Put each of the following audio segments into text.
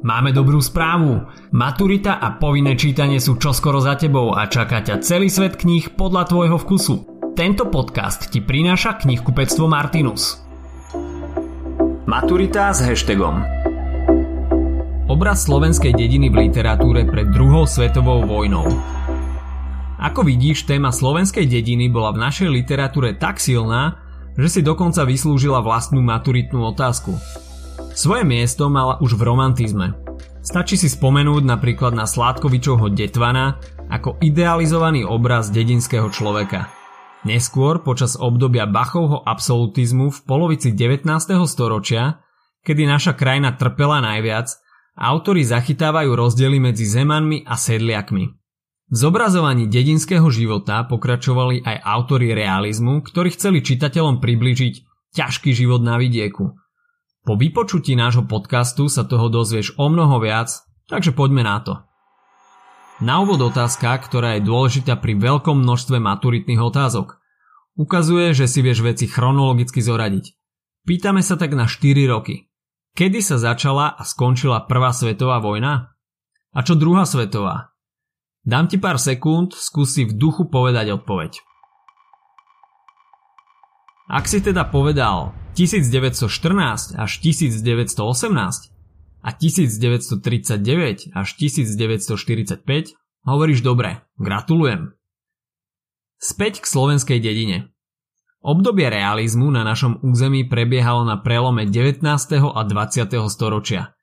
Máme dobrú správu. Maturita a povinné čítanie sú čoskoro za tebou a čaká ťa celý svet kníh podľa tvojho vkusu. Tento podcast ti prináša knihkupectvo Martinus. Maturita s hashtagom Obraz slovenskej dediny v literatúre pred druhou svetovou vojnou. Ako vidíš, téma slovenskej dediny bola v našej literatúre tak silná, že si dokonca vyslúžila vlastnú maturitnú otázku. Svoje miesto mala už v romantizme. Stačí si spomenúť napríklad na Sládkovičovho Detvana ako idealizovaný obraz dedinského človeka. Neskôr, počas obdobia Bachovho absolutizmu v polovici 19. storočia, kedy naša krajina trpela najviac, autori zachytávajú rozdiely medzi zemanmi a sedliakmi. V zobrazovaní dedinského života pokračovali aj autori realizmu, ktorí chceli čitateľom približiť ťažký život na vidieku – po vypočutí nášho podcastu sa toho dozvieš o mnoho viac, takže poďme na to. Na úvod otázka, ktorá je dôležitá pri veľkom množstve maturitných otázok. Ukazuje, že si vieš veci chronologicky zoradiť. Pýtame sa tak na 4 roky. Kedy sa začala a skončila prvá svetová vojna? A čo druhá svetová? Dám ti pár sekúnd, skúsi v duchu povedať odpoveď. Ak si teda povedal 1914 až 1918 a 1939 až 1945 hovoríš dobre, gratulujem. Späť k slovenskej dedine. Obdobie realizmu na našom území prebiehalo na prelome 19. a 20. storočia.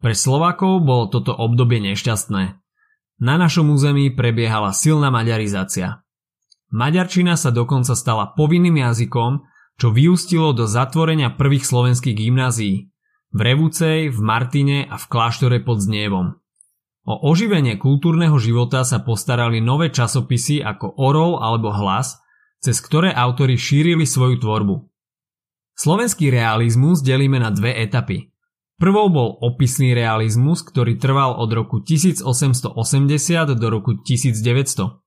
Pre Slovákov bolo toto obdobie nešťastné. Na našom území prebiehala silná maďarizácia. Maďarčina sa dokonca stala povinným jazykom čo vyústilo do zatvorenia prvých slovenských gymnázií v Revúcej, v Martine a v kláštore pod Znievom. O oživenie kultúrneho života sa postarali nové časopisy ako Orol alebo Hlas, cez ktoré autory šírili svoju tvorbu. Slovenský realizmus delíme na dve etapy. Prvou bol opisný realizmus, ktorý trval od roku 1880 do roku 1900.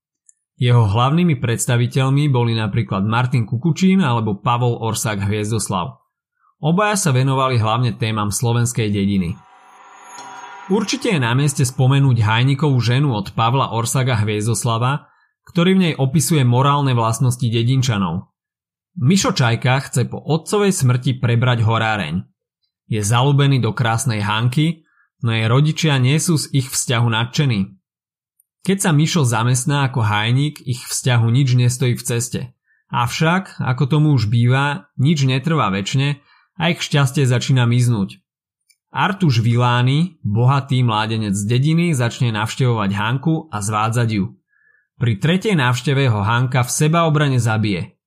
Jeho hlavnými predstaviteľmi boli napríklad Martin Kukučín alebo Pavol Orsák Hviezdoslav. Obaja sa venovali hlavne témam slovenskej dediny. Určite je na mieste spomenúť Hajnikovú ženu od Pavla Orsaga Hviezdoslava, ktorý v nej opisuje morálne vlastnosti dedinčanov. Mišo Čajka chce po otcovej smrti prebrať horáreň. Je zalúbený do krásnej Hanky, no jej rodičia nie sú z ich vzťahu nadšení. Keď sa Mišo zamestná ako hajník, ich vzťahu nič nestojí v ceste. Avšak, ako tomu už býva, nič netrvá väčšine a ich šťastie začína miznúť. Artuš Vilány, bohatý mládenec z dediny, začne navštevovať Hanku a zvádzať ju. Pri tretej návšteve ho Hanka v sebaobrane zabije.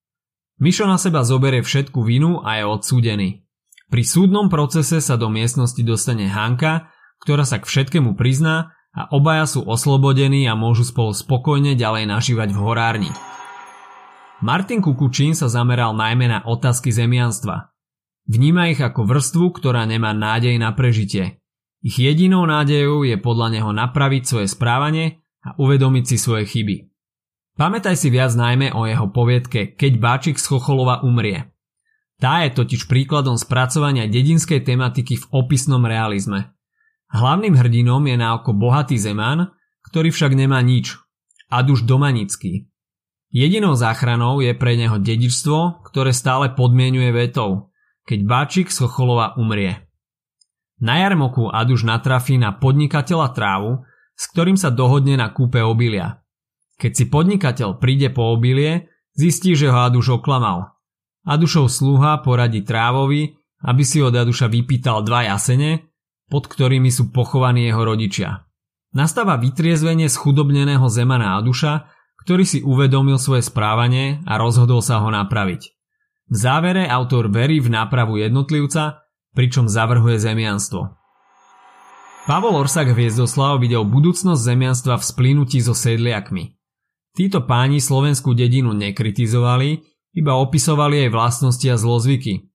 Mišo na seba zoberie všetku vinu a je odsúdený. Pri súdnom procese sa do miestnosti dostane Hanka, ktorá sa k všetkému prizná a obaja sú oslobodení a môžu spolu spokojne ďalej nažívať v horárni. Martin Kukučín sa zameral najmä na otázky zemianstva. Vníma ich ako vrstvu, ktorá nemá nádej na prežitie. Ich jedinou nádejou je podľa neho napraviť svoje správanie a uvedomiť si svoje chyby. Pamätaj si viac najmä o jeho poviedke Keď Báčik z Chocholova umrie. Tá je totiž príkladom spracovania dedinskej tematiky v opisnom realizme – Hlavným hrdinom je na oko bohatý zeman, ktorý však nemá nič. Aduš Domanický. Jedinou záchranou je pre neho dedičstvo, ktoré stále podmienuje vetou, keď Báčik z umrie. Na jarmoku Aduš natrafí na podnikateľa trávu, s ktorým sa dohodne na kúpe obilia. Keď si podnikateľ príde po obilie, zistí, že ho Aduš oklamal. Adušov sluha poradí trávovi, aby si od Aduša vypýtal dva jasene pod ktorými sú pochovaní jeho rodičia. Nastáva vytriezvenie schudobneného Zemana Aduša, ktorý si uvedomil svoje správanie a rozhodol sa ho napraviť. V závere autor verí v nápravu jednotlivca, pričom zavrhuje zemianstvo. Pavol Orsak Hviezdoslav videl budúcnosť zemianstva v splínutí so sedliakmi. Títo páni slovenskú dedinu nekritizovali, iba opisovali jej vlastnosti a zlozvyky.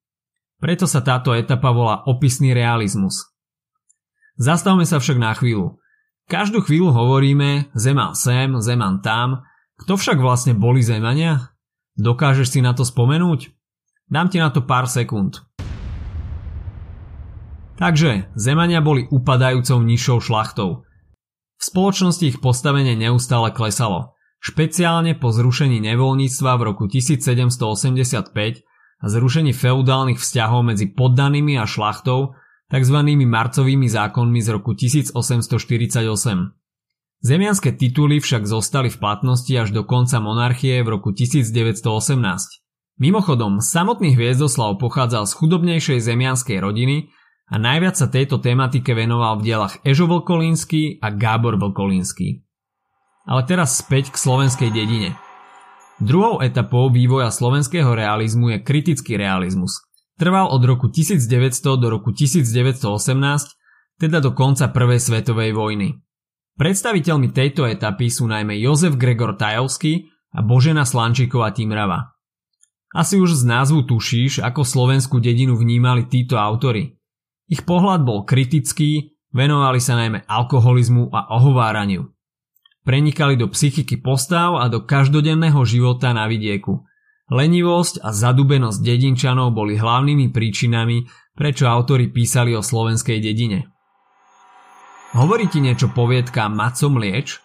Preto sa táto etapa volá opisný realizmus – Zastavme sa však na chvíľu. Každú chvíľu hovoríme Zeman sem, Zeman tam. Kto však vlastne boli Zemania? Dokážeš si na to spomenúť? Dám ti na to pár sekúnd. Takže Zemania boli upadajúcou nižšou šlachtou. V spoločnosti ich postavenie neustále klesalo, špeciálne po zrušení nevoľníctva v roku 1785 a zrušení feudálnych vzťahov medzi poddanými a šlachtou, tzv. marcovými zákonmi z roku 1848. Zemianské tituly však zostali v platnosti až do konca monarchie v roku 1918. Mimochodom, samotný Hviezdoslav pochádzal z chudobnejšej zemianskej rodiny a najviac sa tejto tematike venoval v dielach Ežo Vlkolínsky a Gábor Vlkolínsky. Ale teraz späť k slovenskej dedine. Druhou etapou vývoja slovenského realizmu je kritický realizmus. Trval od roku 1900 do roku 1918, teda do konca Prvej svetovej vojny. Predstaviteľmi tejto etapy sú najmä Jozef Gregor Tajovský a Božena Slančíková Timrava. Asi už z názvu tušíš, ako slovenskú dedinu vnímali títo autory. Ich pohľad bol kritický, venovali sa najmä alkoholizmu a ohováraniu. Prenikali do psychiky postav a do každodenného života na vidieku. Lenivosť a zadubenosť dedinčanov boli hlavnými príčinami, prečo autori písali o slovenskej dedine. Hovorí ti niečo poviedka Maco Mlieč?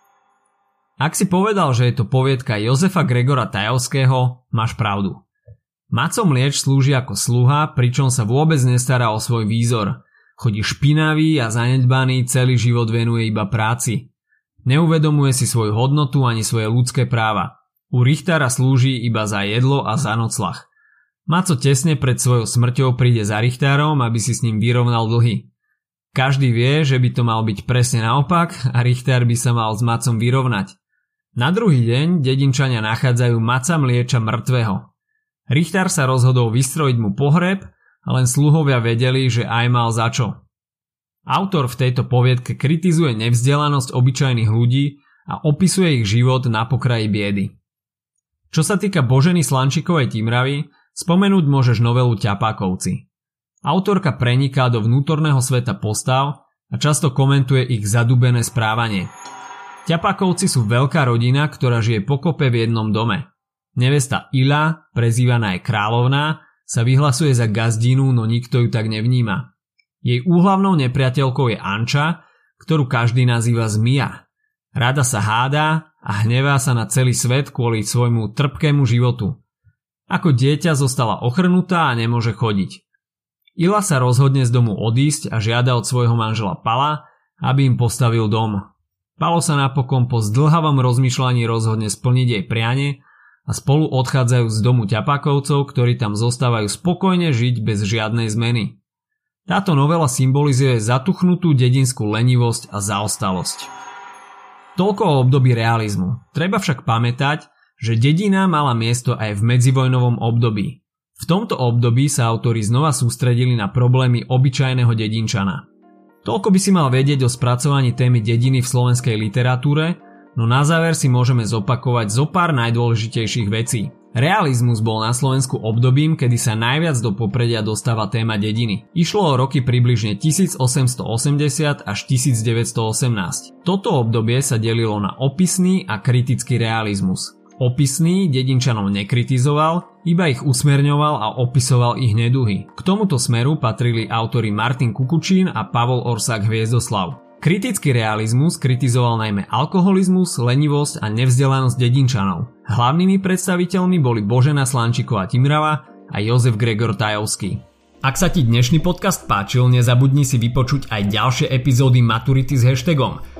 Ak si povedal, že je to poviedka Jozefa Gregora Tajovského, máš pravdu. Maco Mlieč slúži ako sluha, pričom sa vôbec nestará o svoj výzor. Chodí špinavý a zanedbaný, celý život venuje iba práci. Neuvedomuje si svoju hodnotu ani svoje ľudské práva. U Richtára slúži iba za jedlo a za noclach. Maco tesne pred svojou smrťou príde za Richtárom, aby si s ním vyrovnal dlhy. Každý vie, že by to mal byť presne naopak a Richter by sa mal s Macom vyrovnať. Na druhý deň dedinčania nachádzajú Maca mlieča mŕtvého. Richter sa rozhodol vystrojiť mu pohreb len sluhovia vedeli, že aj mal za čo. Autor v tejto poviedke kritizuje nevzdelanosť obyčajných ľudí a opisuje ich život na pokraji biedy. Čo sa týka Boženy Slančikovej Timravy, spomenúť môžeš novelu Ťapákovci. Autorka preniká do vnútorného sveta postav a často komentuje ich zadubené správanie. Ťapakovci sú veľká rodina, ktorá žije pokope v jednom dome. Nevesta Ila, prezývaná je kráľovná, sa vyhlasuje za gazdinu, no nikto ju tak nevníma. Jej úhlavnou nepriateľkou je Anča, ktorú každý nazýva Zmia. Rada sa hádá a hnevá sa na celý svet kvôli svojmu trpkému životu. Ako dieťa zostala ochrnutá a nemôže chodiť. Ila sa rozhodne z domu odísť a žiada od svojho manžela Pala, aby im postavil dom. Palo sa napokon po zdlhavom rozmýšľaní rozhodne splniť jej prianie a spolu odchádzajú z domu ťapákovcov, ktorí tam zostávajú spokojne žiť bez žiadnej zmeny. Táto novela symbolizuje zatuchnutú dedinskú lenivosť a zaostalosť. Toľko o období realizmu. Treba však pamätať, že dedina mala miesto aj v medzivojnovom období. V tomto období sa autori znova sústredili na problémy obyčajného dedinčana. Toľko by si mal vedieť o spracovaní témy dediny v slovenskej literatúre, no na záver si môžeme zopakovať zo pár najdôležitejších vecí. Realizmus bol na Slovensku obdobím, kedy sa najviac do popredia dostáva téma dediny. Išlo o roky približne 1880 až 1918. Toto obdobie sa delilo na opisný a kritický realizmus. Opisný dedinčanov nekritizoval, iba ich usmerňoval a opisoval ich neduhy. K tomuto smeru patrili autory Martin Kukučín a Pavol Orsák Hviezdoslav. Kritický realizmus kritizoval najmä alkoholizmus, lenivosť a nevzdelanosť dedinčanov. Hlavnými predstaviteľmi boli Božena Slančiková Timrava a Jozef Gregor Tajovský. Ak sa ti dnešný podcast páčil, nezabudni si vypočuť aj ďalšie epizódy Maturity s hashtagom –